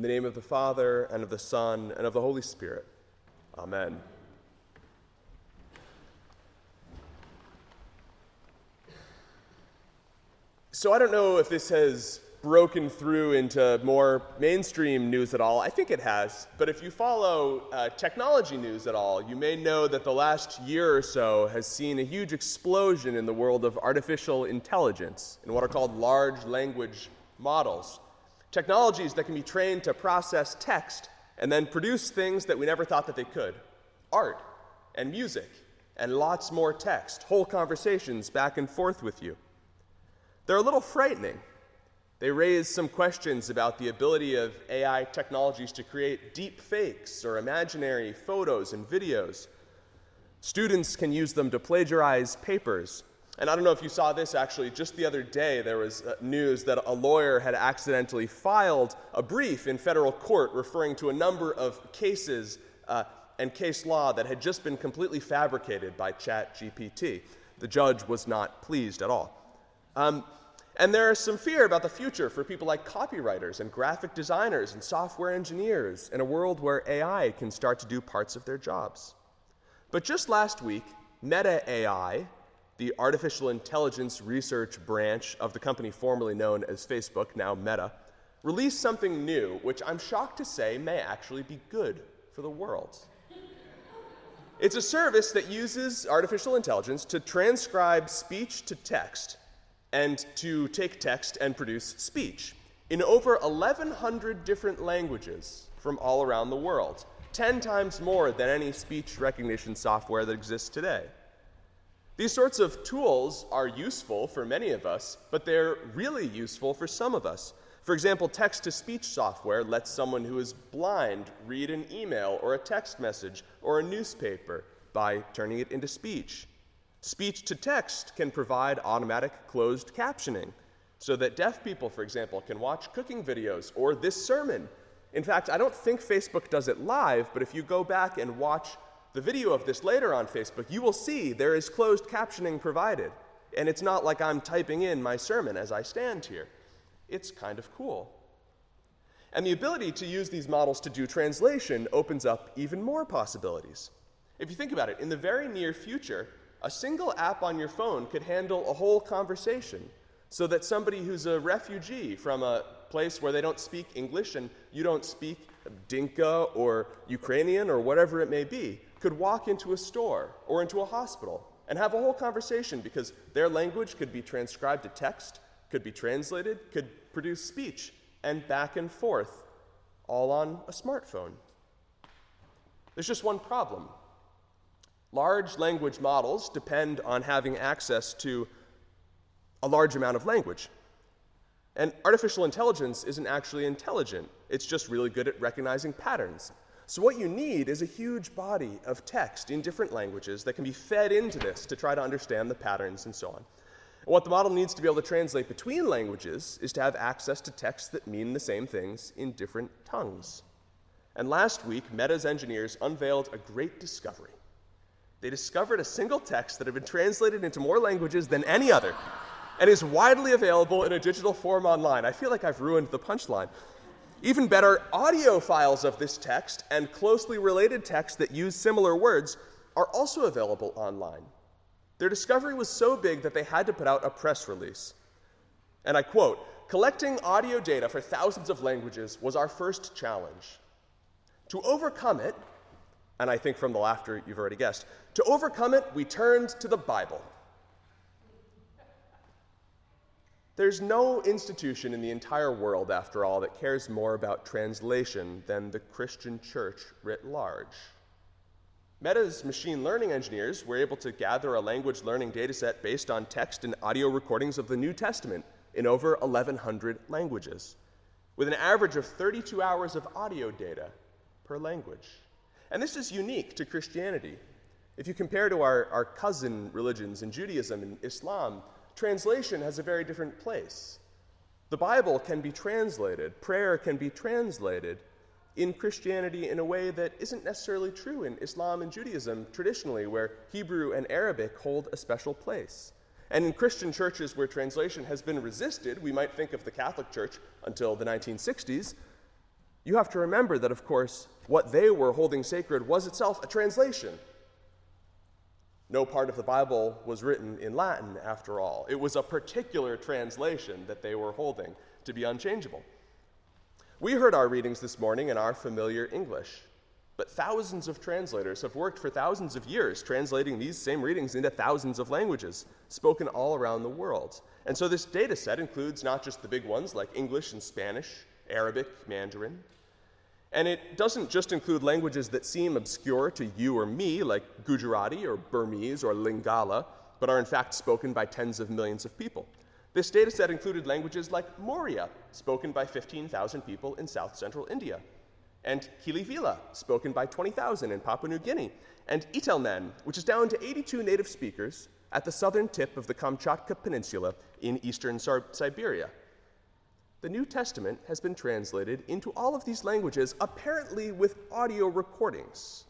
In the name of the Father, and of the Son, and of the Holy Spirit. Amen. So I don't know if this has broken through into more mainstream news at all. I think it has. But if you follow uh, technology news at all, you may know that the last year or so has seen a huge explosion in the world of artificial intelligence in what are called large language models. Technologies that can be trained to process text and then produce things that we never thought that they could art and music and lots more text, whole conversations back and forth with you. They're a little frightening they raise some questions about the ability of AI technologies to create deep fakes or imaginary photos and videos. Students can use them to plagiarize papers. And I don't know if you saw this actually, just the other day there was uh, news that a lawyer had accidentally filed a brief in federal court referring to a number of cases uh, and case law that had just been completely fabricated by ChatGPT. The judge was not pleased at all. Um, and there is some fear about the future for people like copywriters and graphic designers and software engineers in a world where AI can start to do parts of their jobs. But just last week, Meta AI, the artificial intelligence research branch of the company formerly known as Facebook, now Meta, released something new, which I'm shocked to say may actually be good for the world. It's a service that uses artificial intelligence to transcribe speech to text and to take text and produce speech in over 1,100 different languages from all around the world, 10 times more than any speech recognition software that exists today. These sorts of tools are useful for many of us, but they're really useful for some of us. For example, text to speech software lets someone who is blind read an email or a text message or a newspaper by turning it into speech. Speech to text can provide automatic closed captioning so that deaf people, for example, can watch cooking videos or this sermon. In fact, I don't think Facebook does it live, but if you go back and watch the video of this later on Facebook, you will see there is closed captioning provided. And it's not like I'm typing in my sermon as I stand here. It's kind of cool. And the ability to use these models to do translation opens up even more possibilities. If you think about it, in the very near future, a single app on your phone could handle a whole conversation so that somebody who's a refugee from a place where they don't speak English and you don't speak Dinka or Ukrainian or whatever it may be could walk into a store or into a hospital and have a whole conversation because their language could be transcribed to text, could be translated, could produce speech, and back and forth, all on a smartphone. There's just one problem Large language models depend on having access to a large amount of language. And artificial intelligence isn't actually intelligent, it's just really good at recognizing patterns. So, what you need is a huge body of text in different languages that can be fed into this to try to understand the patterns and so on. What the model needs to be able to translate between languages is to have access to texts that mean the same things in different tongues. And last week, Meta's engineers unveiled a great discovery they discovered a single text that had been translated into more languages than any other and is widely available in a digital form online. I feel like I've ruined the punchline. Even better, audio files of this text and closely related texts that use similar words are also available online. Their discovery was so big that they had to put out a press release. And I quote Collecting audio data for thousands of languages was our first challenge. To overcome it, and I think from the laughter you've already guessed, to overcome it, we turned to the Bible. There's no institution in the entire world, after all, that cares more about translation than the Christian church writ large. Meta's machine learning engineers were able to gather a language learning dataset based on text and audio recordings of the New Testament in over 1,100 languages, with an average of 32 hours of audio data per language. And this is unique to Christianity. If you compare to our, our cousin religions in Judaism and Islam, translation has a very different place. The Bible can be translated, prayer can be translated in Christianity in a way that isn't necessarily true in Islam and Judaism traditionally, where Hebrew and Arabic hold a special place. And in Christian churches where translation has been resisted, we might think of the Catholic Church until the 1960s, you have to remember that, of course, what they were holding sacred was itself a translation. No part of the Bible was written in Latin, after all. It was a particular translation that they were holding to be unchangeable. We heard our readings this morning in our familiar English, but thousands of translators have worked for thousands of years translating these same readings into thousands of languages spoken all around the world. And so this data set includes not just the big ones like English and Spanish, Arabic, Mandarin, and it doesn't just include languages that seem obscure to you or me, like Gujarati or Burmese or Lingala, but are in fact spoken by tens of millions of people. This data set included languages like Morya, spoken by 15,000 people in south central India, and Kilivila, spoken by 20,000 in Papua New Guinea, and Itelmen, which is down to 82 native speakers at the southern tip of the Kamchatka Peninsula in eastern Siberia. The New Testament has been translated into all of these languages, apparently with audio recordings.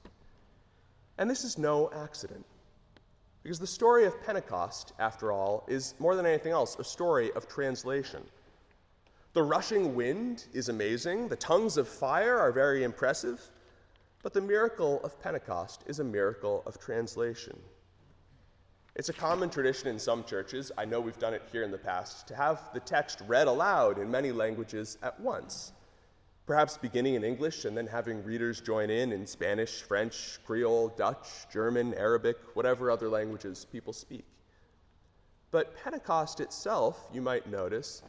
And this is no accident. Because the story of Pentecost, after all, is more than anything else a story of translation. The rushing wind is amazing, the tongues of fire are very impressive, but the miracle of Pentecost is a miracle of translation. It's a common tradition in some churches, I know we've done it here in the past, to have the text read aloud in many languages at once. Perhaps beginning in English and then having readers join in in Spanish, French, Creole, Dutch, German, Arabic, whatever other languages people speak. But Pentecost itself, you might notice,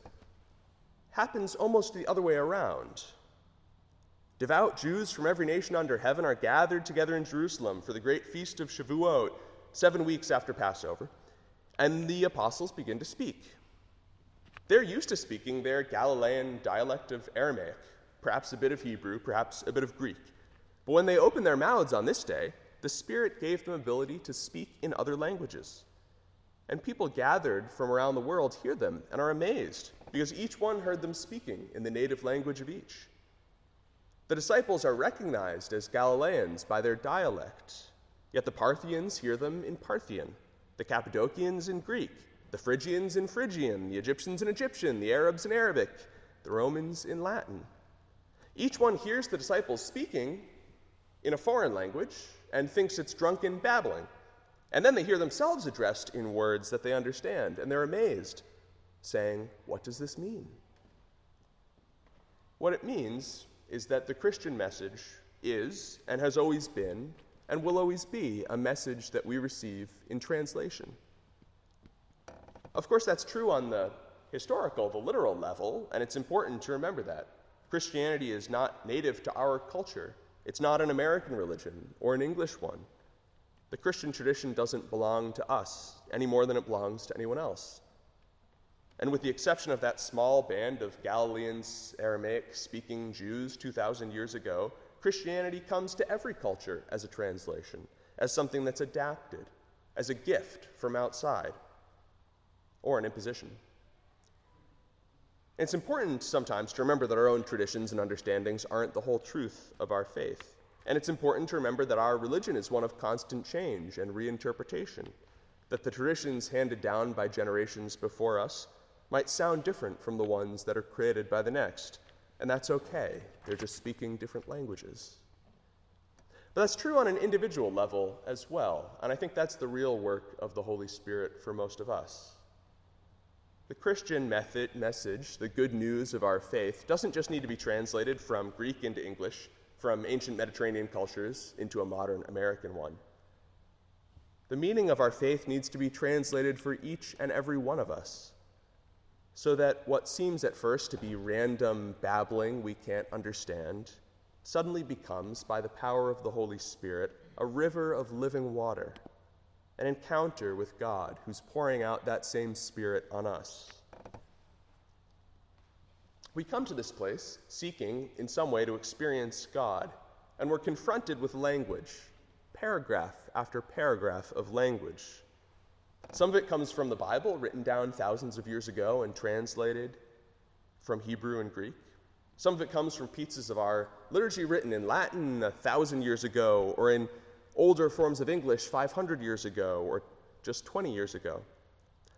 happens almost the other way around. Devout Jews from every nation under heaven are gathered together in Jerusalem for the great feast of Shavuot seven weeks after Passover, and the apostles begin to speak. They're used to speaking their Galilean dialect of Aramaic, perhaps a bit of Hebrew, perhaps a bit of Greek. But when they opened their mouths on this day, the Spirit gave them ability to speak in other languages. And people gathered from around the world hear them and are amazed because each one heard them speaking in the native language of each. The disciples are recognized as Galileans by their dialect, Yet the Parthians hear them in Parthian, the Cappadocians in Greek, the Phrygians in Phrygian, the Egyptians in Egyptian, the Arabs in Arabic, the Romans in Latin. Each one hears the disciples speaking in a foreign language and thinks it's drunken babbling. And then they hear themselves addressed in words that they understand, and they're amazed, saying, What does this mean? What it means is that the Christian message is and has always been and will always be a message that we receive in translation. Of course, that's true on the historical, the literal level, and it's important to remember that. Christianity is not native to our culture, it's not an American religion or an English one. The Christian tradition doesn't belong to us any more than it belongs to anyone else. And with the exception of that small band of Galilean Aramaic speaking Jews 2,000 years ago, Christianity comes to every culture as a translation, as something that's adapted, as a gift from outside, or an imposition. It's important sometimes to remember that our own traditions and understandings aren't the whole truth of our faith. And it's important to remember that our religion is one of constant change and reinterpretation, that the traditions handed down by generations before us might sound different from the ones that are created by the next, and that's okay. They're just speaking different languages. But that's true on an individual level as well, and I think that's the real work of the Holy Spirit for most of us. The Christian method, message, the good news of our faith, doesn't just need to be translated from Greek into English, from ancient Mediterranean cultures into a modern American one. The meaning of our faith needs to be translated for each and every one of us so that what seems at first to be random babbling we can't understand suddenly becomes, by the power of the Holy Spirit, a river of living water, an encounter with God who's pouring out that same Spirit on us. We come to this place seeking, in some way, to experience God, and we're confronted with language, paragraph after paragraph of language some of it comes from the Bible, written down thousands of years ago and translated from Hebrew and Greek. Some of it comes from pieces of our liturgy written in Latin a thousand years ago, or in older forms of English 500 years ago, or just 20 years ago.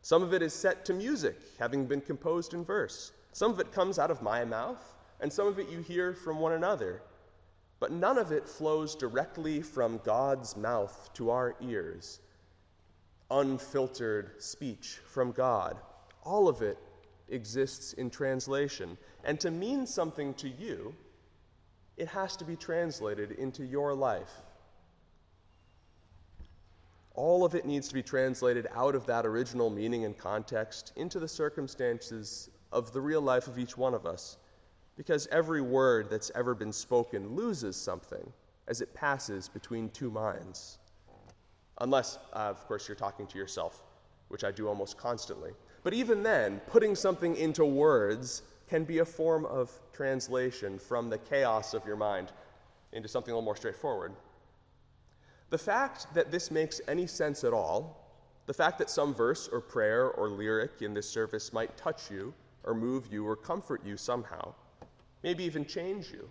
Some of it is set to music, having been composed in verse. Some of it comes out of my mouth, and some of it you hear from one another. But none of it flows directly from God's mouth to our ears. Unfiltered speech from God. All of it exists in translation. And to mean something to you, it has to be translated into your life. All of it needs to be translated out of that original meaning and context into the circumstances of the real life of each one of us. Because every word that's ever been spoken loses something as it passes between two minds. Unless, uh, of course, you're talking to yourself, which I do almost constantly. But even then, putting something into words can be a form of translation from the chaos of your mind into something a little more straightforward. The fact that this makes any sense at all, the fact that some verse or prayer or lyric in this service might touch you or move you or comfort you somehow, maybe even change you,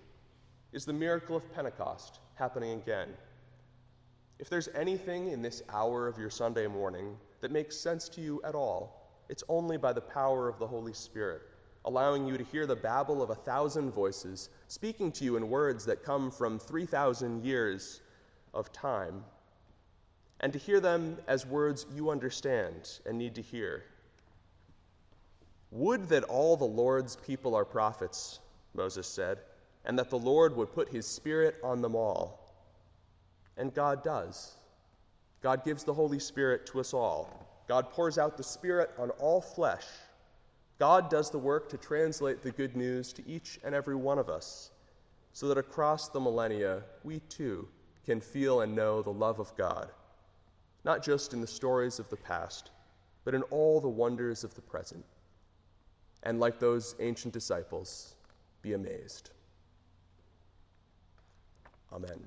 is the miracle of Pentecost happening again. If there's anything in this hour of your Sunday morning that makes sense to you at all, it's only by the power of the Holy Spirit, allowing you to hear the babble of a thousand voices, speaking to you in words that come from 3,000 years of time, and to hear them as words you understand and need to hear. Would that all the Lord's people are prophets, Moses said, and that the Lord would put his Spirit on them all. And God does. God gives the Holy Spirit to us all. God pours out the Spirit on all flesh. God does the work to translate the good news to each and every one of us, so that across the millennia, we too can feel and know the love of God, not just in the stories of the past, but in all the wonders of the present. And like those ancient disciples, be amazed. Amen.